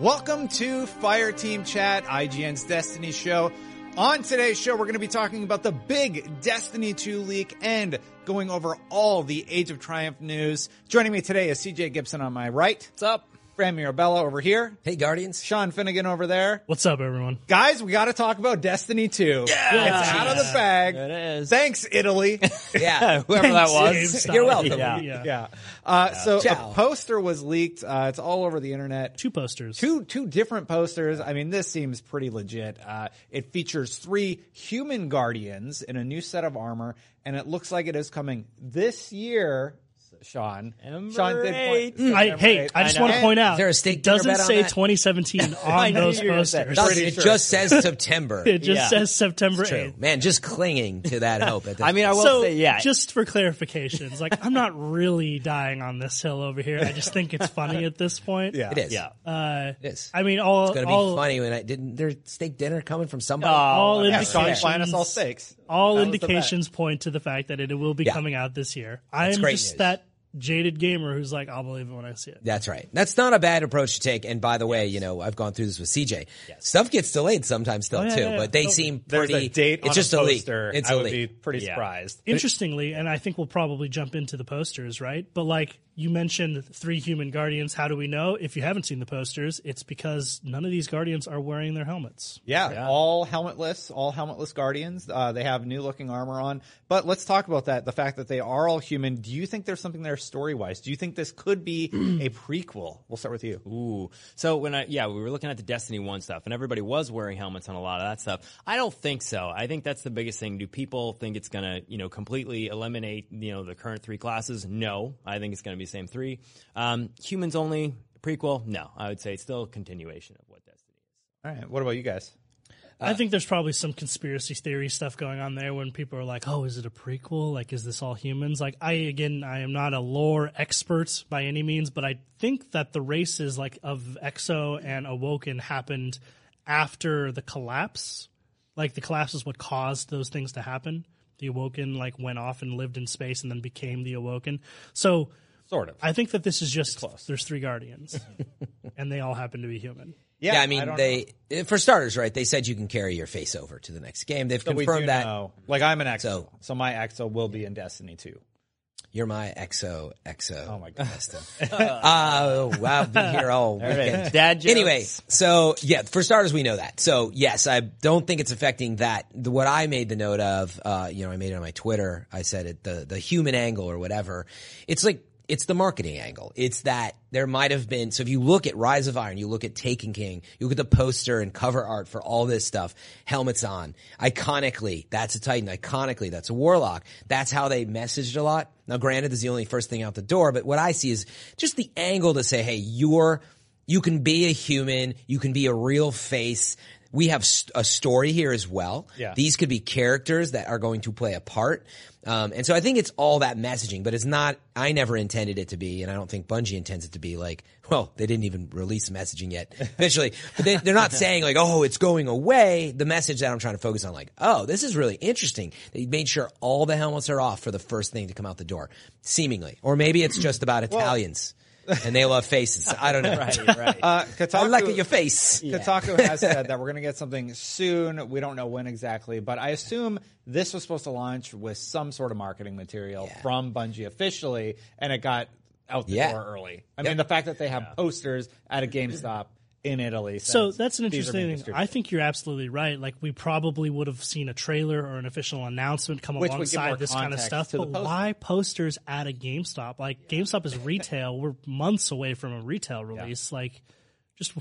Welcome to Fireteam Chat, IGN's Destiny show. On today's show, we're going to be talking about the big Destiny 2 leak and going over all the Age of Triumph news. Joining me today is CJ Gibson on my right. What's up? Fran Mirabella over here. Hey, Guardians. Sean Finnegan over there. What's up, everyone? Guys, we got to talk about Destiny 2. Yeah. It's out of the bag. It is. Thanks, Italy. Yeah. Whoever that was. GameStop. You're welcome. Yeah. Yeah. yeah. Uh, so Ciao. a poster was leaked. Uh, it's all over the internet. Two posters. two two different posters. I mean, this seems pretty legit. Uh, it features three human guardians in a new set of armor, and it looks like it is coming this year. Sean, Ember Sean did eight. point. I, Ember hey, eight. I just know. want to point out, Is there a steak it doesn't bet on say that? 2017 on those you were gonna say posters. that. It sure. just says September. It just Yeah. says September True. 8th. Man, just clinging to that hope at this I mean, I will So, say, yeah. just for clarifications, like I'm not really dying on this hill over here. I just think it's funny at this point. Yeah. it is. yeah. Uh, It is. I mean, all it's going to be all, funny when I didn't there steak dinner coming from somebody. all Yeah, indications, flying us all steaks. all That was the bet. indications point to the fact that it will be Yeah. coming out this year. I'm just news. that jaded gamer who's like, I'll believe it when I see it. That's right. That's not a bad approach to take. And by the way, you know, I've gone through this with CJ. Stuff gets delayed sometimes still Oh, yeah, too, yeah, yeah. but they No, seem There's pretty. a date it's on just a a leak. poster. It's I a would leak. be pretty Yeah. surprised. Interestingly, and I think we'll probably jump into the posters, right? But like you mentioned, three human guardians. How do we know? If you haven't seen the posters, it's because none of these guardians are wearing their helmets. Yeah, all helmetless, all helmetless guardians. Uh, they have new looking armor on. But let's talk about that. The fact that they are all human. Do you think there's something there story wise? Do you think this could be a prequel? We'll start with you. Ooh. So when I yeah, we were looking at the Destiny One stuff, and everybody was wearing helmets on a lot of that stuff. I don't think so. I think that's the biggest thing. Do people think it's gonna you know completely eliminate you know the current three classes? No, I think it's gonna be the same three. Um, humans only prequel? No, I would say it's still a continuation of what Destiny is. All right. What about you guys? I think there's probably some conspiracy theory stuff going on there when people are like, "Oh, is it a prequel? Like, is this all humans?" Like, I again, I am not a lore expert by any means, but I think that the races like of Exo and Awoken happened after the collapse. Like, the collapse is what caused those things to happen. The Awoken like went off and lived in space and then became the Awoken. So, Sort of. I think that this is just Close. there's three guardians, and they all happen to be human. Yeah, I mean, don't know. they for starters, right? They said you can carry your face over to the next game. They've So we do confirmed that. know. Like I'm an EXO, So- so, my EXO will be in Destiny 2. You're my exo exo. Oh my goodness. Uh, wow, be here all weekend. Dad jokes. Anyway, so yeah, for starters, we know that. So yes, I don't think it's affecting that. The, what I made the note of, uh, you know, I made it on my Twitter. I said it, the, the human angle or whatever. It's like, it's the marketing angle. It's that there might have been, so if you look at Rise of Iron, you look at Taken King, you look at the poster and cover art for all this stuff, helmets on. Iconically, that's a Titan. Iconically, that's a Warlock. That's how they messaged a lot. Now granted, this is the only first thing out the door, but what I see is just the angle to say, hey, you're, you can be a human. You can be a real face. We have st- a story here as well. Yeah. These could be characters that are going to play a part. Um, and so I think it's all that messaging, but it's not, I never intended it to be, and I don't think Bungie intends it to be like, well, they didn't even release messaging yet officially, but they, they're not saying like, oh, it's going away. The message that I'm trying to focus on, like, oh, this is really interesting. They made sure all the helmets are off for the first thing to come out the door, seemingly. Or maybe it's just about Italians. And they love faces. I don't know. Right, right. Uh, Kotaku, I like your face. Kotaku has said that we're going to get something soon. We don't know when exactly, but I assume this was supposed to launch with some sort of marketing material from Bungie officially, and it got out the Yeah. door early. I mean, the fact that they have posters at a GameStop in Italy. So that's an these are being interesting thing. I think you're absolutely right. Like we probably would have seen a trailer or an official announcement come Which would give more alongside this kind of stuff. But poster. why posters at a GameStop? Like GameStop is retail. We're months away from a retail release. Like just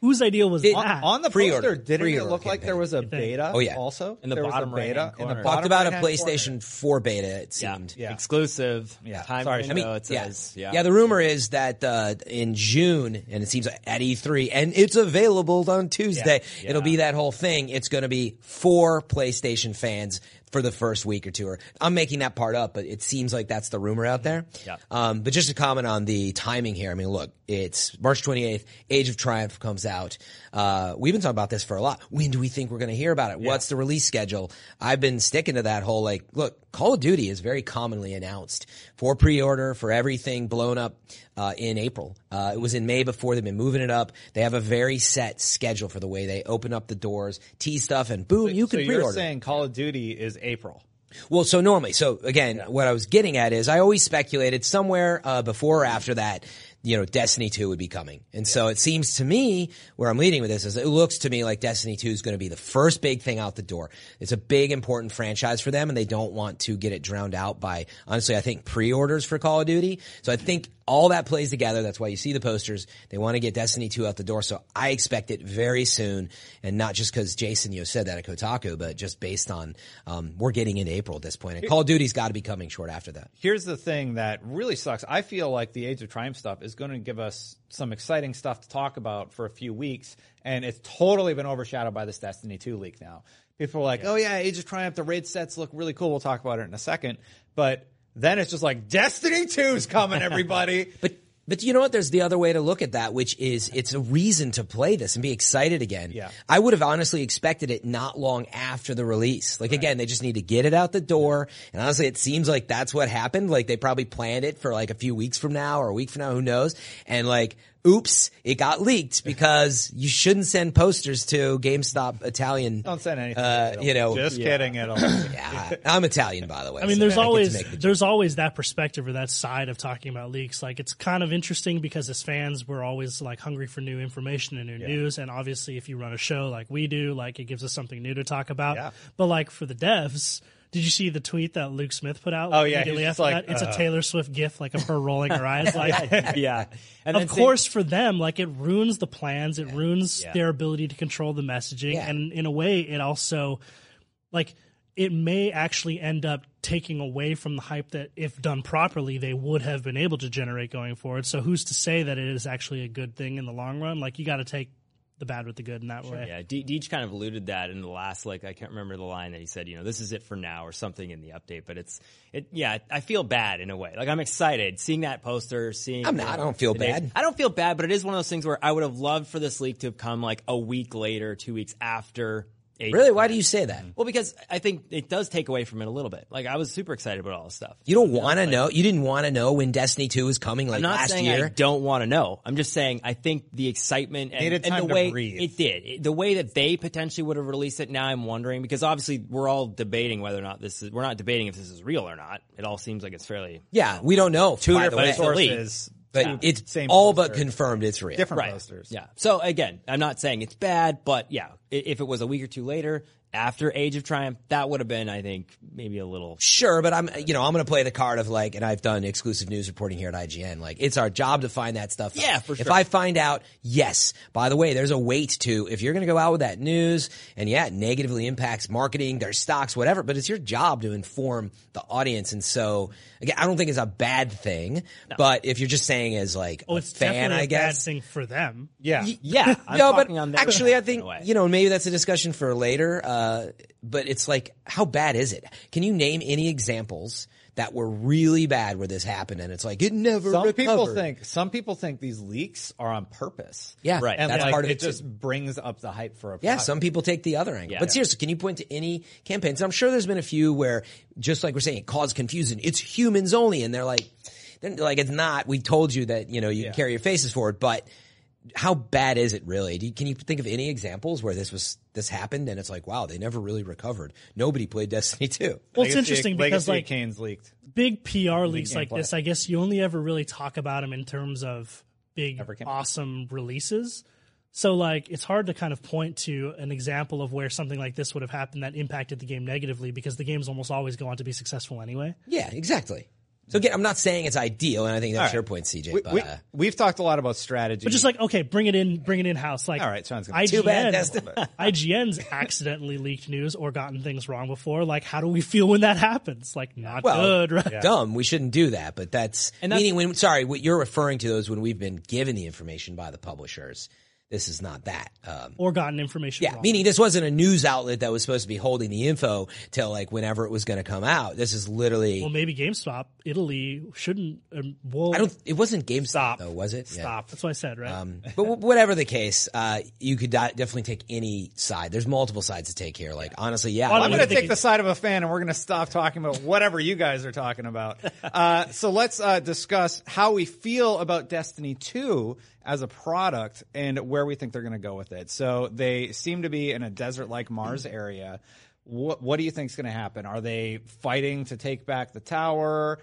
Whose idea was It- that? On the Pre-order- poster, didn't it pre-order look like there was a campaign. beta? Oh, yeah. also In the There was a bottom beta right-hand in the bottom Talked about a right-hand corner. PlayStation 4 beta. It seemed. Yeah. Exclusive. Yeah. Time Sorry, window, I mean, it says. Yeah. Yeah, the rumor is that uh, in June, and it seems at E3, and it's available on Tuesday. Yeah. It'll be that whole thing. It's going to be for PlayStation fans for the first week or two. Or I'm making that part up, but it seems like that's the rumor out there. Yeah. Um, but just to comment on the timing here, I mean, look, it's March 28th. Age of Triumph comes out. Uh, we've been talking about this for a lot. When do we think we're going to hear about it? What's the release schedule? I've been sticking to that whole like, look, Call of Duty is very commonly announced for pre-order for everything blown up uh, in April. Uh, it was in May before. They've been moving it up. They have a very set schedule for the way they open up the doors, tease stuff, and boom, you can so can you're pre-order. saying Call of Duty is April. Well, so normally, so again, what I was getting at is I always speculated somewhere uh, before or after that, you know, Destiny 2 would be coming. And so it seems to me, where I'm leading with this is it looks to me like Destiny 2 is going to be the first big thing out the door. It's a big, important franchise for them and they don't want to get it drowned out by, honestly, I think pre-orders for Call of Duty. So I think all that plays together. That's why you see the posters. They want to get Destiny 2 out the door. So I expect it very soon. And not just because Jason, you know, said that at Kotaku, but just based on, um, we're getting into April at this point. And Call of Duty's got to be coming short after that. Here's the thing that really sucks. I feel like the Age of Triumph stuff is going to give us some exciting stuff to talk about for a few weeks, and it's totally been overshadowed by this Destiny 2 leak now. People are like, oh yeah, Age of Triumph, the raid sets look really cool. We'll talk about it in a second. But then it's just like, Destiny 2's coming, everybody. But but you know what? There's the other way to look at that, which is it's a reason to play this and be excited again. Yeah. I would have honestly expected it not long after the release. Like again, they just need to get it out the door. And honestly, it seems like that's what happened. Like they probably planned it for like a few weeks from now or a week from now, who knows? And like, oops, it got leaked because you shouldn't send posters to GameStop Italian. Don't send anything. Uh, you know, just kidding. It'll, yeah, I'm Italian, by the way. I mean, so there's get to always the there's always that perspective or that side of talking about leaks. Like it's kind of interesting because as fans, we're always like hungry for new information and new news. And obviously, if you run a show like we do, like it gives us something new to talk about. Yeah. But like for the devs. Did you see the tweet that Luke Smith put out? Oh, yeah, immediately after like, that? It's uh. a Taylor Swift gif, like of her rolling her eyes. Like, yeah. And then of same- course, for them, like it ruins the plans. It ruins Yeah. their ability to control the messaging, Yeah. and in a way, it also like it may actually end up taking away from the hype that, if done properly, they would have been able to generate going forward. So, who's to say that it is actually a good thing in the long run? Like, you got to take the bad with the good in that way. Yeah, De- Deej kind of alluded that in the last, like, I can't remember the line that he said, you know, this is it for now or something in the update, but it's, it, yeah, I feel bad in a way. Like, I'm excited seeing that poster, seeing. I'm you not. know, I don't feel the names. bad. I don't feel bad, but it is one of those things where I would have loved for this leak to have come like a week later, two weeks after. Age Really? Why do you say that? Well, because I think it does take away from it a little bit. Like, I was super excited about all this stuff. You don't want to know. You didn't want to know when Destiny 2 was coming like I'm not last saying year. I don't want to know. I'm just saying I think the excitement and, Needed and time the to way breathe. it did, it- the way that they potentially would have released it. Now I'm wondering because obviously we're all debating whether or not this is. We're not debating if this is real or not. It all seems like it's fairly yeah, we don't know. Two by the different way. Sources. But two it's same all but confirmed it's real. different right. posters. Yeah. So again, I'm not saying it's bad, but yeah, if it was a week or two later after Age of Triumph, that would have been, I think, maybe a little. Sure, but I'm you know I'm going to play the card of like, and I've done exclusive news reporting here at IGN. Like, it's our job to find that stuff. out. Yeah, for sure. If. I find out, yes. By the way, there's a weight to if you're going to go out with that news, and yeah, it negatively impacts marketing, their stocks, whatever. But it's your job to inform the audience, and so again, I don't think it's a bad thing. But if you're just saying as like Oh, a it's fan, definitely I a guess bad thing for them. Yeah. Yeah. I'm no, but on actually, I think you know maybe that's a discussion for later. Uh, Uh, but it's like, how bad is it? Can you name any examples that were really bad where this happened and it's like it never Some people think some people think these leaks are on purpose. Yeah, Right. And That's like, part of it it. too. just brings up the hype for a Yeah, some people take the other angle. Yeah. but seriously, can you point to any campaigns? I'm sure there's been a few where, just like we're saying, it caused confusion. It's humans only, and they're like, they're like it's not. We told you that you know you Yeah. can carry your faces forward, but how bad is it really? Do you, can you think of any examples where this was this happened and it's like, wow, they never really recovered. Nobody played Destiny 2. Well, it's interesting because Legacy of like Kane's leaked. big PR leaks like this, I guess you only ever really talk about them in terms of big, Never came- awesome releases. So, like, it's hard to kind of point to an example of where something like this would have happened that impacted the game negatively because the games almost always go on to be successful anyway. Yeah, exactly. So again, I'm not saying it's ideal, and I think that's right. your point, CJ. We, but we, uh, we've talked a lot about strategy. But just like okay, bring it in, bring it in house. Like All right, sounds good. IGN, Too bad, Destin. IGN's accidentally leaked news or gotten things wrong before. Like, how do we feel when that happens? Like, not well, good, right? dumb. We shouldn't do that. But that's, And that's- meaning when. Sorry, what you're referring to those when we've been given the information by the publishers. This is not that. Um, Or gotten information yeah, wrong. meaning this wasn't a news outlet that was supposed to be holding the info till like whenever it was going to come out. This is literally. well, maybe GameStop, Italy shouldn't. Um, well, I don't. It wasn't GameStop Stop. though, was it? Yeah. Stop. That's what I said, right? Um, but w- whatever the case, uh, you could di- definitely take any side. There's multiple sides to take here. Like honestly, yeah. Well, I'm going to take the side of a fan, and we're going to stop talking about whatever you guys are talking about. Uh, so let's uh, discuss how we feel about Destiny 2 as a product and where we think they're going to go with it. So they seem to be in a desert-like Mars mm. area. What, what do you think is going to happen? Are they fighting to take back the tower?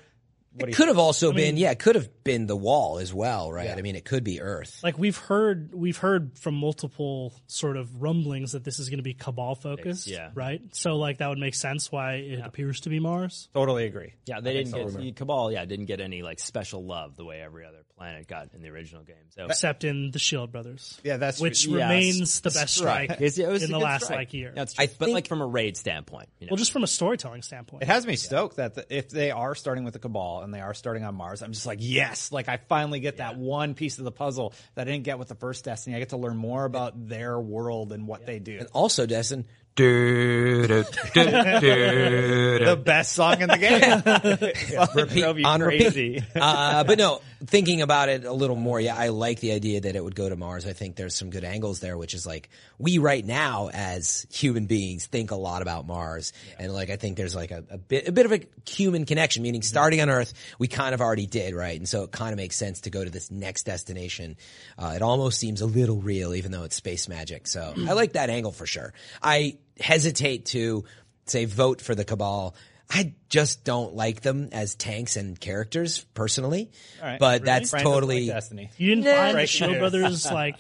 What it could have also been, yeah, it could have been the wall as well, right? I mean, it could be Earth. like we've heard, we've heard from multiple sort of rumblings that this is going to be Cabal focused, Yeah. right? So like that would make sense why it appears to be Mars. totally agree. Yeah, they didn't get Cabal. Yeah, didn't get any like special love the way every other planet got in the original game. So except in the Shield Brothers. Yeah, that's which true. Yeah, remains the best strike It's- it was in the last strike. like year. That's true. I but think- like from a raid standpoint, you know. well, just from a storytelling standpoint. It has me stoked that the, if they are starting with the Cabal and they are starting on Mars, I'm just like, yes, like I finally get that one piece of the puzzle that I didn't get with the first Destiny. I get to learn more about their world and what they do. And also, Destin, The best song in the game. repeat, drove you on crazy. repeat. uh, but no, thinking about it a little more, yeah, I like the idea that it would go to Mars. I think there's some good angles there, which is like we right now as human beings think a lot about Mars, and like I think there's like a, a bit a bit of a human connection. Meaning, starting on Earth, we kind of already did, right? And so it kind of makes sense to go to this next destination. Uh, it almost seems a little real, even though it's space magic. So I like that angle for sure. I hesitate to say vote for the Cabal. I just don't like them as tanks and characters personally. right. But that's Frank doesn't totally like Destiny. You didn't Nah. find the Shield. Brothers like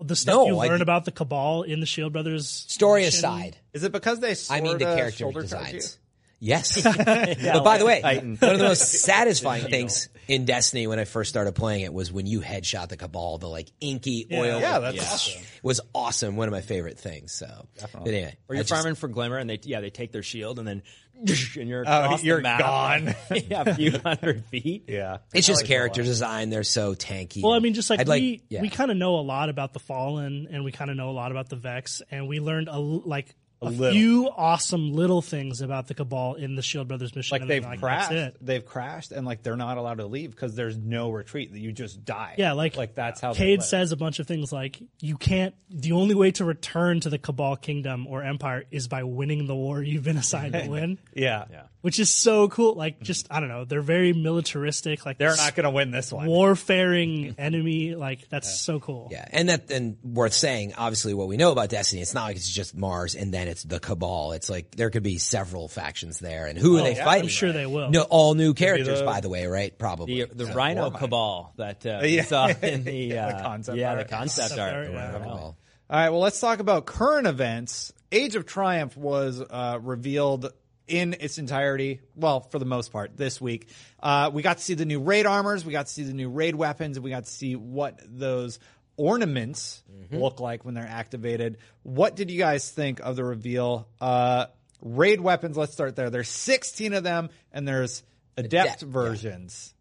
the stuff No, you learn d- about the Cabal in the Shield Brothers story mission? aside. Is it because they I mean the character shoulder charge designs. Yes. but by the way, one of the most satisfying things in Destiny when I first started playing it was when you headshot the Cabal, the like inky oil. Yeah, that's awesome. was awesome. One of my favorite things. So, but anyway, or you're just- farming for glimmer, and they yeah they take their shield, and then and you're Oh, you're the map. gone. yeah, a few hundred feet. Yeah. it's just character design. They're so tanky. Well, I mean, just like I'd we yeah. we kind of know a lot about the Fallen, and we kind of know a lot about the Vex, and we learned a like a, little. few awesome little things about the Cabal in the Shield Brothers mission. Like they've that's crashed. They've crashed and like they're not allowed to leave because there's no retreat. That you just die. Yeah, like like that's how they Cayde says a bunch of things like you can't. The only way to return to the Cabal Kingdom or Empire is by winning the war you've been assigned to win. Yeah. Yeah. Which is so cool. Like, just I don't know. They're very militaristic. Like They're not going to win this one. warfaring enemy. Like that's so cool. Yeah, and that and worth saying. Obviously, what we know about Destiny, it's not like it's just Mars and then it's the Cabal. It's like there could be several factions there, and who are they yeah, fighting? I'm sure they will. No, all new characters, the- by the way, right? Probably. The, the Rhino Cabal that uh, Yeah. we saw in the, uh, concept yeah art. the concept Concept art. art, yeah. Wow. All right, well, let's talk about current events. Age of Triumph was uh, revealed in its entirety, well, for the most part, this week. Uh, we got to see the new raid armors, we got to see the new raid weapons, and we got to see what those ornaments look like when they're activated. What did you guys think of the reveal? Uh, raid weapons, let's start there. There's 16 of them, and there's adept, Adept, versions.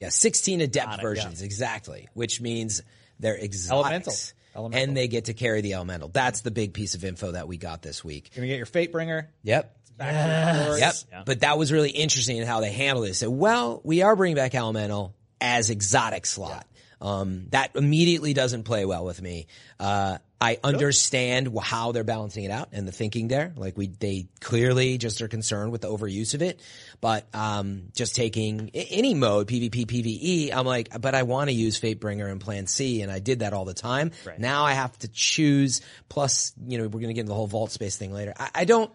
Yeah, 16 adept it, versions, exactly, which means they're exotics. Elemental. Elemental. And they get to carry the elemental. That's the big piece of info that we got this week. You're going to get your Fatebringer. Yep. Yep. But that was really interesting in how they handled it. They said, well, we are bringing back elemental as exotic slot. Um, that immediately doesn't play well with me. Uh, I understand how they're balancing it out and the thinking there. Like we, they clearly just are concerned with the overuse of it. But um, just taking any mode, PvP, PvE, I'm like, but I want to use Fatebringer and Plan C, and I did that all the time. Now I have to choose. Plus, you know, we're going to get into the whole vault space thing later. I, I don't.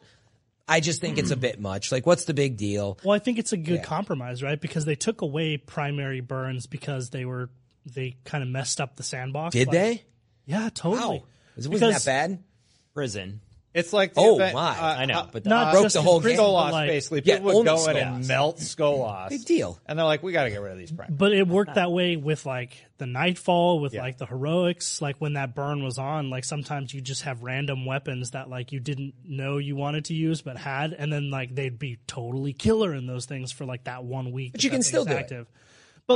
I just think it's a bit much. Like, what's the big deal? Well, I think it's a good compromise, right? Because they took away primary burns because they were they kind of messed up the sandbox. Did Like- they? Yeah, totally. Wow. Was- Wasn't Because- that bad? Prison. It's like the Oh, event, my. uh, I know, uh, but Not broke just the whole in prison, game. Skolas, like, basically. Yeah, People would only go in and melt Skolas. Big deal. And they're like, we got to get rid of these primaries. But it worked that way with like the Nightfall, with Yeah. like the heroics. Like when that burn was on, like sometimes you just have random weapons that like you didn't know you wanted to use but had, and then like they'd be totally killer in those things for like that one week. But you can still thing's do it.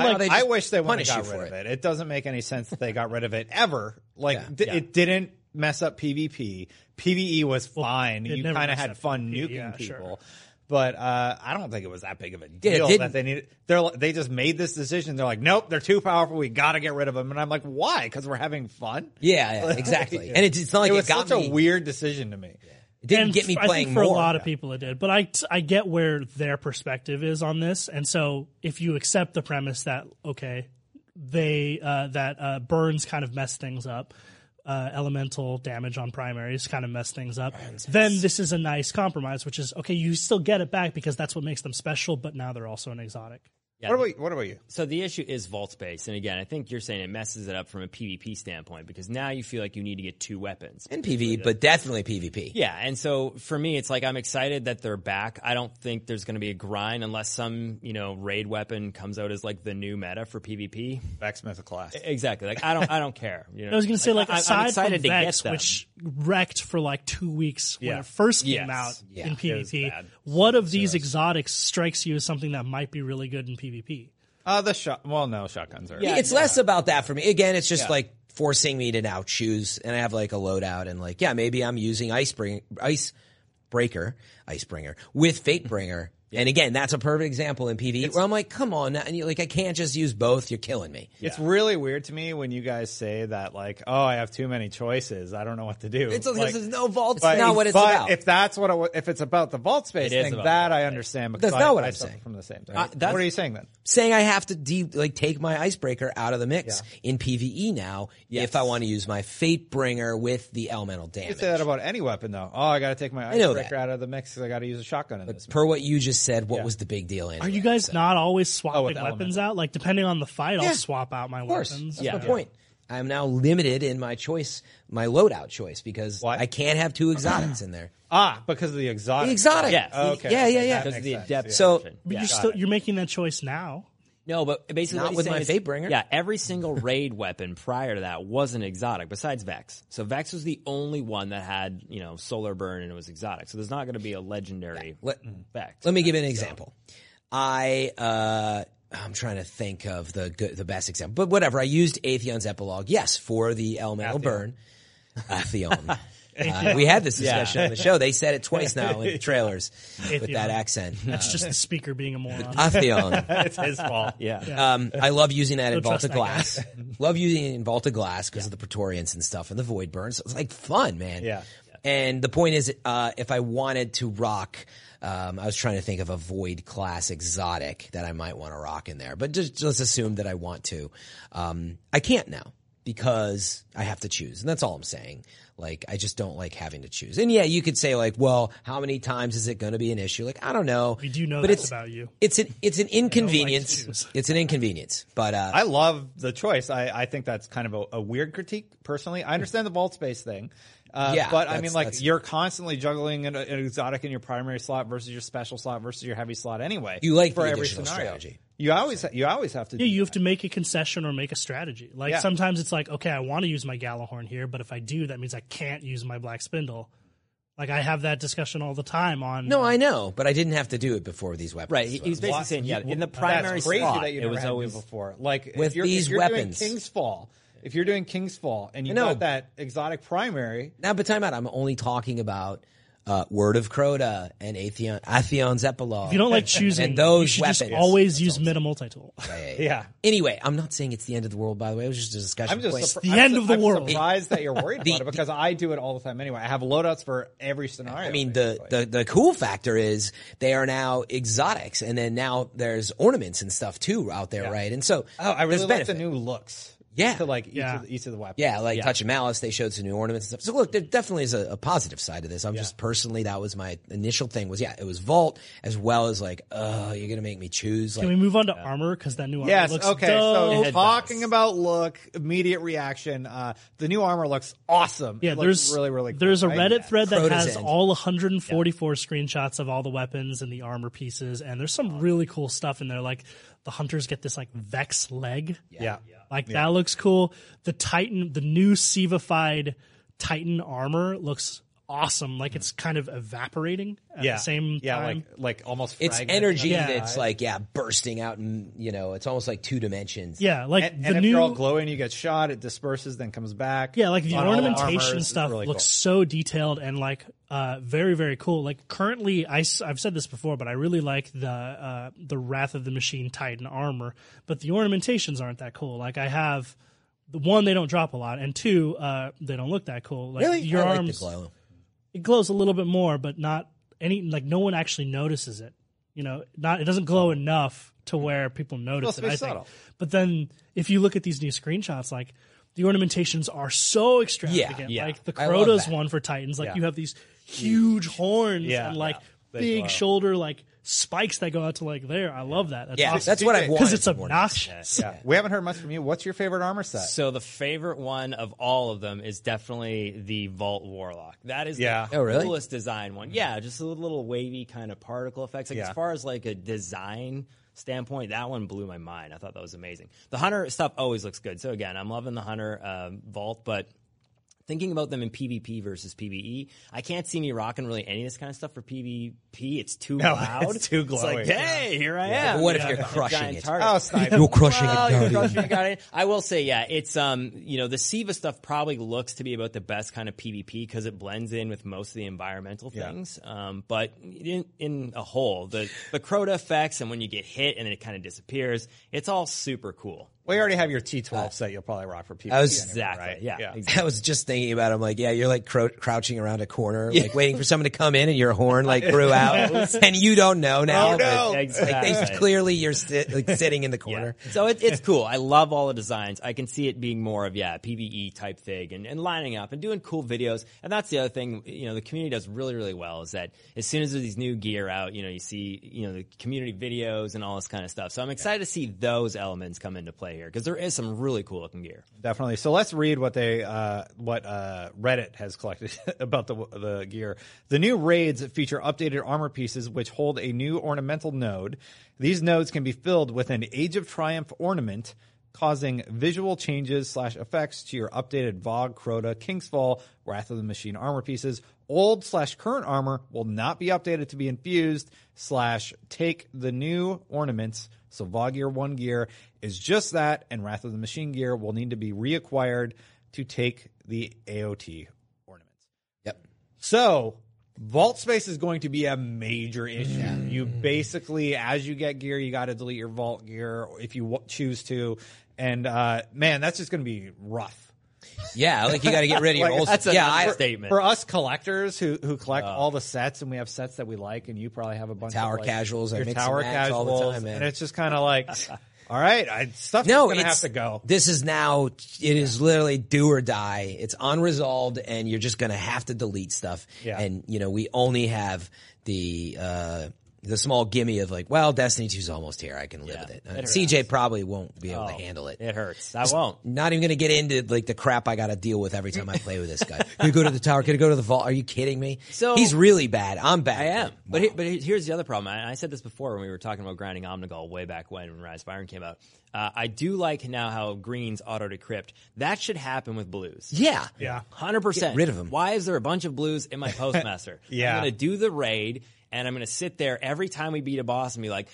Active. But I- like they I wish they would have got rid of it. it. It doesn't make any sense that they got rid of it ever. Like Yeah. th- it didn't mess up PvP. PvE was fine. it You kind of had fun PvP, nuking yeah, people. sure. But uh, I don't think it was that big of a deal that they needed. They're they just made this decision. They're like, nope, they're too powerful. We got to get rid of them. And I'm like, why? Because we're having fun. Yeah, yeah, exactly. And it's, it's not like it it, was got such me. a weird decision to me. It didn't and get me playing think for more. a lot of people it did, but I I get where their perspective is on this, and so if you accept the premise that okay, they uh, that uh, burns kind of mess things up. Uh, elemental damage on primaries kind of mess things up. Then this is a nice compromise, which is okay. You still get it back because that's what makes them special, but now they're also an exotic. Yeah, What about what about you? So the issue is vault space, and again, I think you're saying it messes it up from a PvP standpoint because now you feel like you need to get two weapons. and PvE, but definitely PvP. Yeah, and so for me, it's like I'm excited that they're back. I don't think there's going to be a grind unless some you know raid weapon comes out as like the new meta for PvP. Backsmith class. Exactly. Like I don't, I don't care. You know? I was going to say, like, I- I'm aside excited from to Vex, get them. which wrecked for like two weeks when Yeah. it first came Yes. out Yeah. in PvP, what of these exotics strikes you as something that might be really good in PvP? Uh, the shot. Well, no, shotguns are. Yeah. it's less about that for me. Again, it's just Yeah. like forcing me to now choose, and I have like a loadout, and like, yeah, maybe I'm using ice bring ice breaker, ice bringer with Fatebringer. And again, that's a perfect example in PvE where I'm like, come on, now, and you like, I can't just use both. You're killing me. It's really weird to me when you guys say that, like, oh, I have too many choices. I don't know what to do. It's because like, there's no vault. but- It's not what it's but about. If that's what, it, wa- if it's about the vault space It is thing, that I understand. Because That's not I, what I I'm suffer saying. From the same thing. Uh, what are you saying then? saying I have to de- like take my icebreaker out of the mix in PvE now if I want to use my Fatebringer with the elemental damage. You damage. say that about any weapon, though. Oh, I got to take my icebreaker out of the mix because I got to use a shotgun in this. per what you just said, what was the big deal? Anyway? Are you guys not always swapping with weapons out? Like, depending on the fight, Yeah. I'll swap out my Of course, weapons. that's my point. I am now limited in my choice, my loadout choice, because Why? I can't have two exotics in there. Ah, because of the exotic. The exotic, Yes. Okay. yeah, yeah, yeah. Because of the adept. yeah. So- option. But you're still you're making that choice now. No, but basically, Not with my Fatebringer. Yeah, every single raid weapon prior to that was an exotic, besides Vex. So Vex was the only one that had you know solar burn and it was exotic. So there's not going to be a legendary Let, Vex. let me give an example. I uh, I'm trying to think of the good, the best example, but whatever. I used Atheon's epilogue, yes, for the elemental burn. Atheon. Uh, we had this discussion on the show. They said it twice now in the trailers with that accent. That's just the speaker being a moron. Atheon. it's his fault. yeah. Um, I love using that in Don't trust Vault of. Glass. love using it in Vault of Glass because of the Praetorians and stuff and the Void Burns. It's like fun, man. Yeah. And the point is, uh, if I wanted to rock, um, I was trying to think of a Void class exotic that I might want to rock in there, but just let's assume that I want to. Um, I can't now because I have to choose, and that's all I'm saying. Like, I just don't like having to choose. And yeah, you could say like, well, how many times is it going to be an issue? Like, I don't know. We do know but that's it's, about you. It's an it's an inconvenience. choose. it's an inconvenience, but uh, I love the choice. I, I think that's kind of a, a weird critique, personally. I understand the vault space thing. Uh, Yeah, but I mean, like, you're constantly juggling an, an exotic in your primary slot versus your special slot versus your heavy slot anyway. You like for the every additional scenario. strategy. You always, you always have to. Yeah, do you have that. to make a concession or make a strategy. Like Yeah. sometimes it's like, okay, I want to use my Gjallarhorn here, but if I do, that means I can't use my Black Spindle. Like I have that discussion all the time on. no, I um, know, but I didn't have to do it before these weapons. Right. He, he was basically What? saying, yeah, in the That's primary crazy slot, that you it was had to do always before. Like With if you're, these if you're weapons. doing King's Fall, if you're doing King's Fall and you know. got that exotic primary, Now, but time out. I'm only talking about uh, Word of Crota and Atheon, Atheon's epilogue. If you don't like choosing, And those you should just always use all meta multi tool. yeah. Anyway, I'm not saying it's the end of the world. By the way, it was just a discussion. I'm just point. surpri- the I'm end su- of the I'm world. surprised that you're worried The- about it because I do it all the time anyway. I have loadouts for every scenario. I mean, the, the the cool factor is they are now exotics, and then now there's ornaments and stuff too out there, right? And so oh, I really there's like the new looks. Yeah. to like each, Yeah. of, the, each of the weapons. Yeah, like Touch of Malice, they showed some new ornaments and stuff. So look, there definitely is a, a positive side to this. I'm just personally, that was my initial thing was, yeah, it was Vault as well as like, uh, you're going to make me choose. Can Like, we move on to armor because that new armor Yes. looks Okay. dope. So talking about look, immediate reaction. Uh, the new armor looks awesome. Yeah, It looks there's really really. Cool, there's a right? Reddit thread that Crota's has End. all 144 screenshots of all the weapons and the armor pieces, and there's some really cool stuff in there. Like the hunters get this like Vex leg, Yeah. yeah. like that looks cool. The Titan, the new Sivified Titan armor looks awesome. Like it's kind of evaporating at Yeah. the same yeah, time. like like almost. it's energy Yeah. that's like, yeah, bursting out and, you know, it's almost like two dimensions. yeah, like And, the and if new you're all glowing, you get shot. It disperses, then comes back. Yeah, like the on ornamentation armors. Stuff really looks cool. so detailed and like uh, very very cool. Like currently, I, have said this before, but I really like the uh, the Wrath of the Machine Titan armor, but the ornamentations aren't that cool. Like I have the one, they don't drop a lot, and two, uh, they don't look that cool. Like Really? your I like arms, the glow. It glows a little bit more, but not any like no one actually notices it. You know, not it doesn't glow enough to where people notice it. I think. But then if you look at these new screenshots, like the ornamentations are so extravagant. Yeah. Like the Crota's one for Titans, like Yeah. you have these huge horns Yeah, and like yeah. Big glow. shoulder like spikes that go out to like there. I love that. That's Yeah, awesome. that's what I want because it's from Warner. obnoxious. Yeah, we haven't heard much from you. What's your favorite armor set? So the favorite one of all of them is definitely the Vault Warlock. That is Yeah. the Oh, really? coolest design one. Yeah, just a little wavy kind of particle effects. Like Yeah. as far as like a design standpoint, that one blew my mind. I thought that was amazing. The Hunter stuff always looks good. So again, I'm loving the Hunter um, Vault, but thinking about them in PvP versus PvE, I can't see me rocking really any of this kind of stuff for PvP. It's too No, loud. it's too It's like, hey, here I am. But what you if you're crushing it? target. oh. You're crushing Well, it, you're crushing it, I will say, yeah, it's um, you know, the Siva stuff probably looks to be about the best kind of PvP because it blends in with most of the environmental Yeah. things. Um, but in in a whole, the the Crota effects and when you get hit and then it kind of disappears, it's all super cool. Well, you already have your T12 uh, set. You'll probably rock for PvP. I was- anyway, Exactly. right? Yeah. yeah. Exactly. I was just thinking about. it. I'm like, yeah, you're like cro- crouching around a corner, like waiting for someone to come in, and your horn like grew out, and you don't know now. Oh, no. but, Exactly. Like, they, clearly, you're like sitting in the corner. Yeah. So it, it's cool. I love all the designs. I can see it being more of yeah PVE type thing and, and lining up and doing cool videos. And that's the other thing you know the community does really really well is that as soon as there's these new gear out, you know you see you know the community videos and all this kind of stuff. So I'm excited to see those elements come into play here because there is some really cool looking gear. Definitely. So let's read what they uh, what uh, Reddit has collected about the the gear. The new raids feature updated armor pieces which hold a new ornamental node. These nodes can be filled with an Age of Triumph ornament, causing visual changes slash effects to your updated VoG, Crota, King's Fall, Wrath of the Machine armor pieces. Old slash current armor will not be updated to be infused slash take the new ornaments. So Vogue Gear 1 gear is just that, and Wrath of the Machine gear will need to be reacquired to take the AOT ornaments. Yep. So vault space is going to be a major issue. You basically, as you get gear, you got to delete your vault gear if you w- choose to, and uh, man, that's just going to be rough. Yeah, like you got to get rid of your Like, old. that's a yeah, I, statement. For us collectors who who collect all the sets, and we have sets that we like, and you probably have a bunch Tower of like, casuals, I your mix and tower match all the casuals, time, man. and it's just kind of like, all right, I, stuff's no, gonna have to go. This is now. It is literally do or die. It's unresolved, and you're just gonna have to delete stuff. Yeah. And you know, we only have the. uh the small gimme of like, well, Destiny 2 is almost here. I can live Yeah, with it. it Uh. CJ probably won't be able to Oh, handle it. It hurts. I won't. Not even going to get into like the crap I got to deal with every time I play with this guy. Can you go to the tower? Can you go to the vault? Are you kidding me? So- he's really bad. I'm bad. I am. But he, but here's the other problem. I, I said this before when we were talking about grinding Omnigul way back when when Rise of Iron came out. Uh, I do like now how greens auto decrypt. That should happen with blues. yeah, Yeah. Hundred percent. Get rid of 'em. Why is there a bunch of blues in my postmaster? Yeah. I'm gonna do the raid, and I'm gonna sit there every time we beat a boss and be like,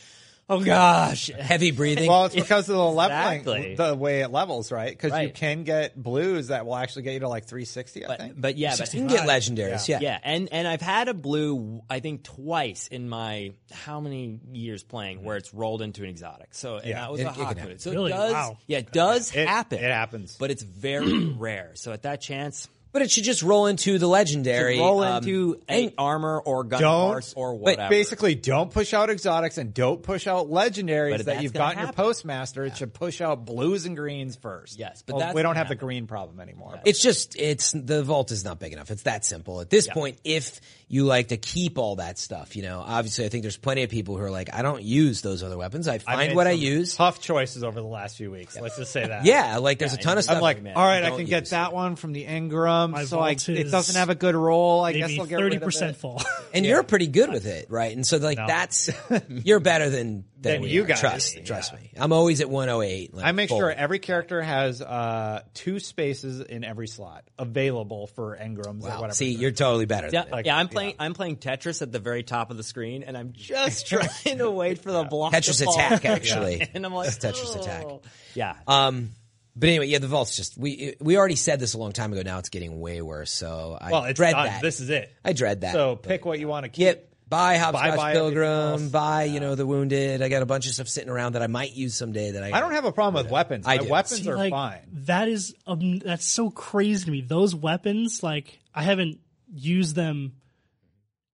"Oh gosh." Heavy breathing. Well, it's because of the leveling, Exactly. the way it levels, right? Because you can get blues that will actually get you to like 360, I think. But, but yeah, but you can get legendaries. Yeah. Yeah, and and I've had a blue, I think twice in my how many years playing where it's rolled into an exotic. So and Yeah, that was it- a can hot happen. So Really? it does, Wow. yeah, it does It- happen. it happens. but it's very rare. So at that chance, But it should just roll into the legendary. roll um, into armor or gun parts or But whatever. basically, don't push out exotics and don't push out legendaries But that you've got in your happen. postmaster. It should push out blues and greens first. Yes, but Well, that's we don't have the green problem anymore. It's just it's the vault is not big enough. It's that simple. At this point, if you like to keep all that stuff, you know, obviously I think there's plenty of people who are like, I don't use those other weapons. I I find made what I use. Tough choices over the last few weeks. Let's just say that. Yeah, like there's a ton of stuff. I'm like, man. all right, I Don't can get use. that one from the engram, My so I, vault it is doesn't have a good roll. I guess Maybe I'll get rid thirty of percent it. full. and you're pretty good with it, right? And so like No. that's you're better than than, Than you are. guys. Trust, Yeah. trust me. I'm always at 108. Like, I make full. sure every character has uh, two spaces in every slot available for engrams or Wow. whatever. See, you're totally better. Yeah, Than me. yeah, I'm playing. I'm playing Tetris at the very top of the screen, and I'm just trying to wait for the block. Tetris to fall. Attack, actually. and I'm like, It's Tetris "Oh." Attack. Yeah, Um, but anyway, yeah, the vault's just we we already said this a long time ago. Now it's getting way worse. So I well, it's dread done. that. This is it. I dread that. So pick what you want to keep. Yep. Buy Hopscotch buy everything Pilgrim. else. Buy, you know, the Wounded. I got a bunch of stuff sitting around that I might use someday. That I I don't have a problem with weapons. I My do. weapons See, are like, fine. That is um, that's so crazy to me. Those weapons, like I haven't used them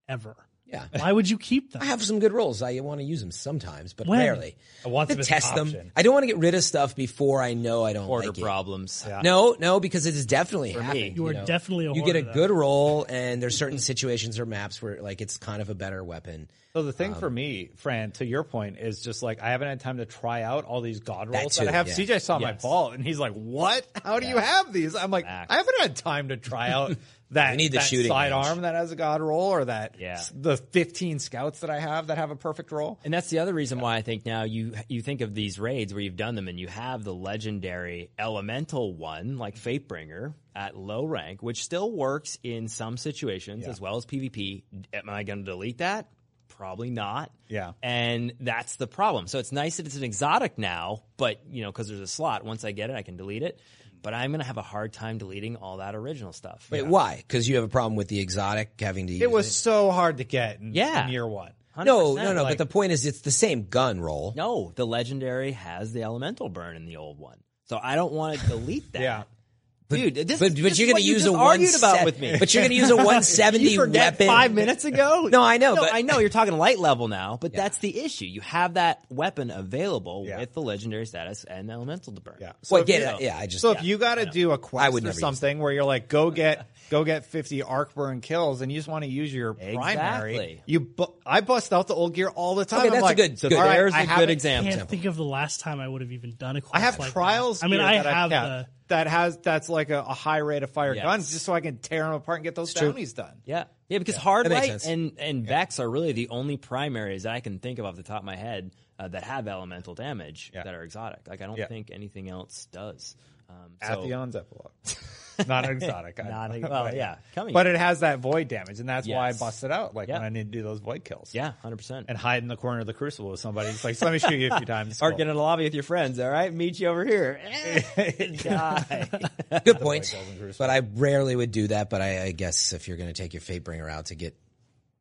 ever. Yeah. Why would you keep them? I have some good rolls. I want to use them sometimes, but When? rarely. I want to them test them. I don't want to get rid of stuff before I know I don't order like it. problems. No, no, because it is definitely happening. You are know. definitely a You get a hoarder, good roll, and there's certain situations or maps where like it's kind of a better weapon. So the thing Um, for me, Fran, to your point, is just like I haven't had time to try out all these god That rolls that, I have. yeah. CJ saw my ball and he's like, "What? How do you have these?" I'm like, Facts. "I haven't had time to try out that, We need the that shooting range. sidearm that has a god roll or that Yeah. the 15 scouts that I have that have a perfect roll." And that's the other reason why I think now you you think of these raids where you've done them and you have the legendary elemental one like mm-hmm. Fatebringer at low rank, which still works in some situations as well as PvP. Am I going to delete that? Probably not. Yeah. And that's the problem. So it's nice that it's an exotic now, but you know, because there's a slot. Once I get it, I can delete it. But I'm going to have a hard time deleting all that original stuff. Wait, why? Because you have a problem with the exotic having to use It was so hard to get in, Yeah. in year one. No, 100%, no, no. like- but the point is, it's the same gun roll. No, the legendary has the elemental burn in the old one. So I don't want to delete that. Yeah. Dude, this, But, but is you're going what to you use just a argued one about with me. But you're going to use a 170 you forget weapon. five minutes ago. No, I know, No, but- I know you're talking light level now, but that's the issue. You have that weapon available Yeah. with the legendary status and the elemental to burn. Yeah. Well, if yeah, you- yeah, I just So yeah. if you got to do a quest I would or something where you're like, go get go get 50 arc burn kills, and you just want to use your primary, Exactly. you bu- I bust out the old gear all the time. Okay, I'm that's a like, good- So good. all right, there's I a good haven't- I can't think of the last time I would have even done a quest I have like trials. That. I mean, I that I've the. that has that's like a, a high rate of fire Yes. guns, just so I can tear them apart and get those true. bounties done. Yeah, yeah, because hard that light sense. and and Vex are really the only primaries that I can think of off the top of my head uh, that have elemental damage Yeah. that are exotic. Like I don't Yeah. think anything else does. Um, so, Atheon's epilogue, not exotic. Not a- well, yeah, coming. but it has that void damage, and that's why I Yes. bust it out. Like Yeah. when I need to do those void kills. yeah, hundred percent. and hide in the corner of the crucible with somebody. It's like, let me shoot you a few times. Or Cool. get in a lobby with your friends. All right, meet you over here. Eh, die. Good point. But I rarely would do that. But I, I guess if you're going to take your Fatebringer out to get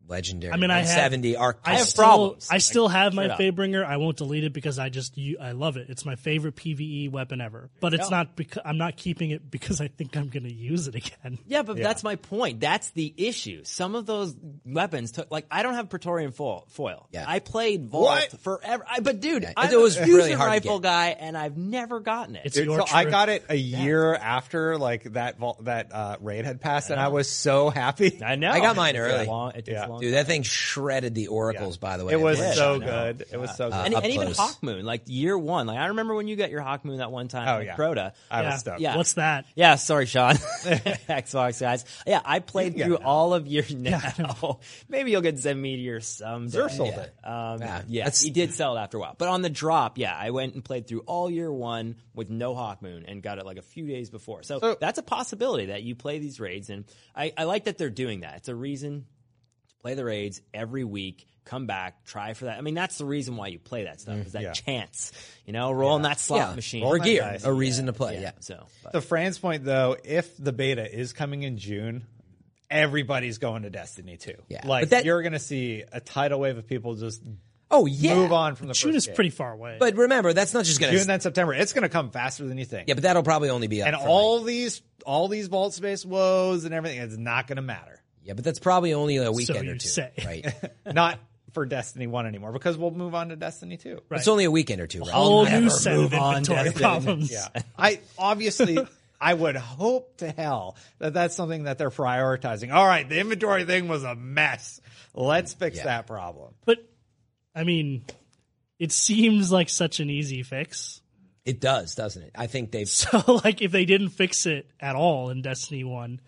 legendary, I mean, I have 170 arc. I, have still, problems. I still have my straight I won't delete it because I just you, I love it. It's my favorite PVE weapon ever. But it's not because I'm not keeping it because I think I'm going to use it again. Yeah, but that's my point. That's the issue. Some of those weapons took, like, I don't have Praetorian foil. foil. Yeah. I played Vault What? forever. I, but dude, Yeah, I'm it was a really hard rifle guy, and I've never gotten it. It's Dude, your so I got it a year after like that vol- that uh, raid had passed, and I was so happy. I know. I got mine It takes early. a long- it takes Yeah. A long Dude, that thing shredded the oracles. By the way, It was so good. It was so good. and, up and even close. Hawkmoon, like year one. Like I remember when you got your Hawkmoon that one time. Oh, yeah. Crota. I was Yeah. stoked. Yeah. What's that? Yeah, sorry, Sean. Xbox guys. Yeah, I played You through get all of your now. Maybe you'll get Zen Meteor someday. Zer sold yeah. it. Um, Yeah. yeah, he did sell it after a while. But on the drop, yeah, I went and played through all year one with no Hawkmoon and got it like a few days before. So, So- that's a possibility that you play these raids, and I, I like that they're doing that. It's a reason to play the raids every week. Come back, try for that. I mean, that's the reason why you play that stuff mm, is that yeah. chance, you know, rolling that slot Yeah. machine or gear, Nice. a reason to play. Yeah. So, but- To Fran's point, though, if the beta is coming in June, everybody's going to Destiny 2. Yeah. Like, But that- you're going to see a tidal wave of people just Oh yeah. move on from the June first is game. pretty far away. But remember, that's not just going to June to. then September. It's going to come faster than you think. Yeah, but that'll probably only be up. and for, all like- these all these vault space woes and everything, it's not going to matter. Yeah, but that's probably only a weekend you or two, say. right? not for Destiny One anymore because we'll move on to Destiny Two. Right. It's only a weekend or two, right? whole new set of inventory problems. Yeah, I obviously. I would hope to hell that that's something that they're prioritizing. All right, the inventory thing was a mess. Let's fix Yeah. that problem. But I mean, it seems like such an easy fix. It does, doesn't it? I think they've. So like if they didn't fix it at all in Destiny 1,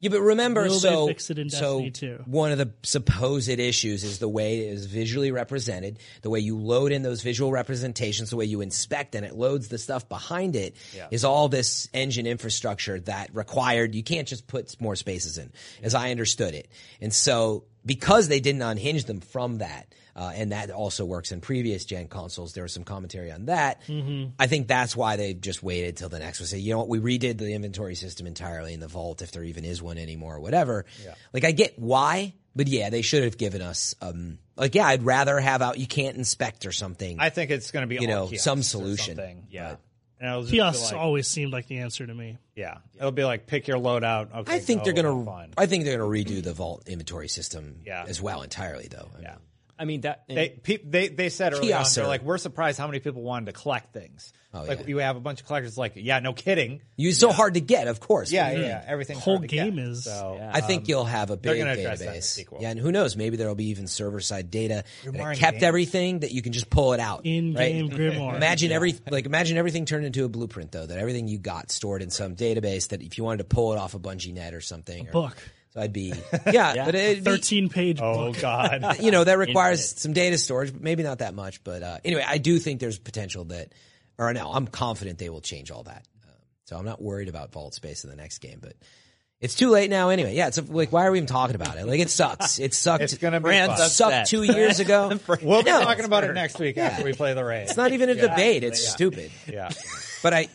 Yeah, but remember, Will so fix it in so 2? one of the supposed issues is the way it is visually represented, the way you load in those visual representations, the way you inspect and it loads the stuff behind it is all this engine infrastructure that required. You can't just put more spaces in, as I understood it, and so because they didn't unhinge them from that. Uh, and that also works in previous gen consoles. There was some commentary on that. Mm-hmm. I think that's why they just waited till the next one. Say, you know what, we redid the inventory system entirely in the vault, if there even is one anymore, or whatever. Like, I get why, but yeah, they should have given us, um, like, yeah, I'd rather have out. You can't inspect or something. I think it's going to be You all know, some solution. Yeah. But- and it'll just be kiosks like- always seemed like the answer to me. Yeah, it'll be like pick your loadout. Okay, I think go, they're gonna. fun. I think they're gonna redo the vault inventory system Yeah. as well entirely, though. I Yeah. mean, I mean that They pe- they they said early on, they're like, we're surprised how many people wanted to collect things. Oh, like yeah. you have a bunch of collectors. Like, yeah, no kidding. you so hard to get, of course. Yeah, yeah, mm-hmm. yeah. Everything's Whole hard to get. game is- So I think um, you'll have a big gonna address that in the database. Yeah, and who knows? Maybe there'll be even server side data that kept games. everything that you can just pull it out. In-game right? Grimoire. Imagine every like imagine everything turned into a blueprint though. That everything you got stored in some database. That if you wanted to pull it off a Bungie.net or something, or, book. So I'd be yeah, but it'd be, 13 page oh book. god, you know that requires some data storage, but maybe not that much. But uh, anyway, I do think there's potential that, or no, I'm confident they will change all that. Uh, so I'm not worried about vault space in the next game, but. It's too late now anyway. Yeah, it's like why are we even talking about it? Like it sucks. It sucked. It's gonna be Brand fun. sucked upset. two years ago. we'll be No, talking about it next week after we play the raid. It's not even a debate. It's stupid. yeah, But I,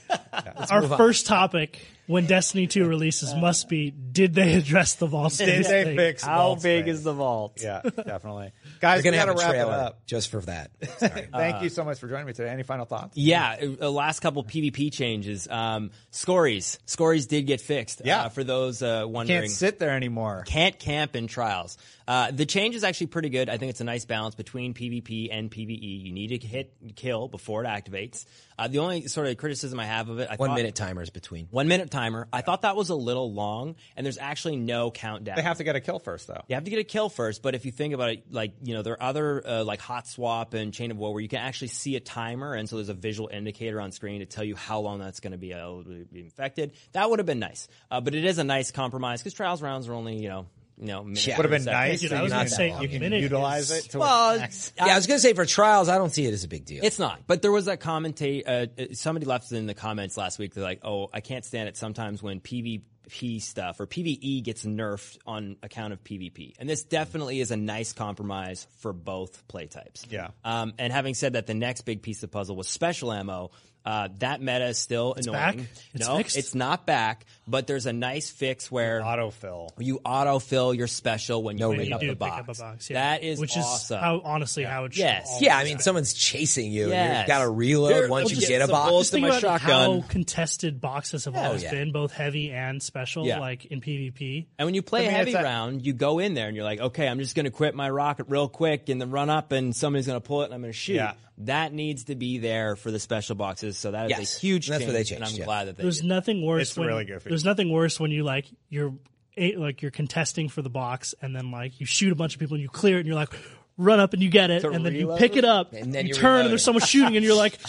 Our first topic when Destiny 2 releases must be did they address the vault did they thing? fix how vault big space? is the vault? Yeah, definitely, guys. we're gonna we have gotta wrap it up. just for that. Sorry. Thank you so much for joining me today. Any final thoughts? Yeah, uh, last couple PvP changes. Um, Scories, Scories did get fixed. Yeah. uh, for those uh, wondering. Can't sit there anymore. can't camp in trials. Uh, the change is actually pretty good. I think it's a nice balance between PvP and PvE. You need to hit kill before it activates. Uh, the only sort of criticism I have of it, I One thought- minute timers between. one minute timer. I thought that was a little long, and there's actually no countdown. They have to get a kill first, though. You have to get a kill first, but if you think about it, like you know, there are other uh, like Hot Swap and Chain of Woe where you can actually see a timer, and so there's a visual indicator on screen to tell you how long that's going to be able to be infected. That would have been nice, uh, but it is a nice compromise because trials rounds are only you know you know Yeah. Would have been nice. Dude, that I was you gonna can- say you can utilize it to Well, its. Yeah, I was gonna say for trials, I don't see it as a big deal. It's not. But there was that commentate. Uh, uh, somebody left in the comments last week. They're like, "Oh, I can't stand it sometimes when PvP stuff or PvE gets nerfed on account of PvP." And this definitely is a nice compromise for both play types. Yeah. Um, and having said that, the next big piece of puzzle was special ammo. Uh, that meta is still annoying. back? It's no, fixed? it's not back. But there's a nice fix where autofill. you autofill your special when you When pick, you up, do the pick up a box. Yeah. That is Which awesome. is how honestly how it should Yes. Yeah, I mean, be. someone's chasing you. and Yes. You've got to reload Here, once we'll you get get a box. bullets Think my about shotgun. how contested boxes have Hell always yeah. been, both heavy and special, Yeah. like in PvP. And when you play I mean, a heavy it's round, you go in there and you're like, okay, I'm just going to quit my rocket real quick and then run up and somebody's going to pull it and I'm going to shoot. Yeah. That needs to be there for the special boxes. So that is Yes. a huge That's change. what they And I'm yeah. glad that they There's did. nothing worse It's when really good feature. there's nothing worse when you like you're eh, like you're contesting for the box and then like you shoot a bunch of people and you clear it and you're like run up and you get it To and then you pick it up And then you you turn reload and there's someone shooting and you're like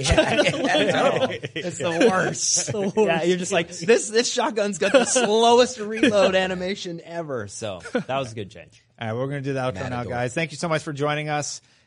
It's the worst. the worst. yeah, you're just like, this, this shotgun's got the slowest reload animation ever. So that was a good change. All right, we're going to do the outro now, guys. Thank you so much for joining us.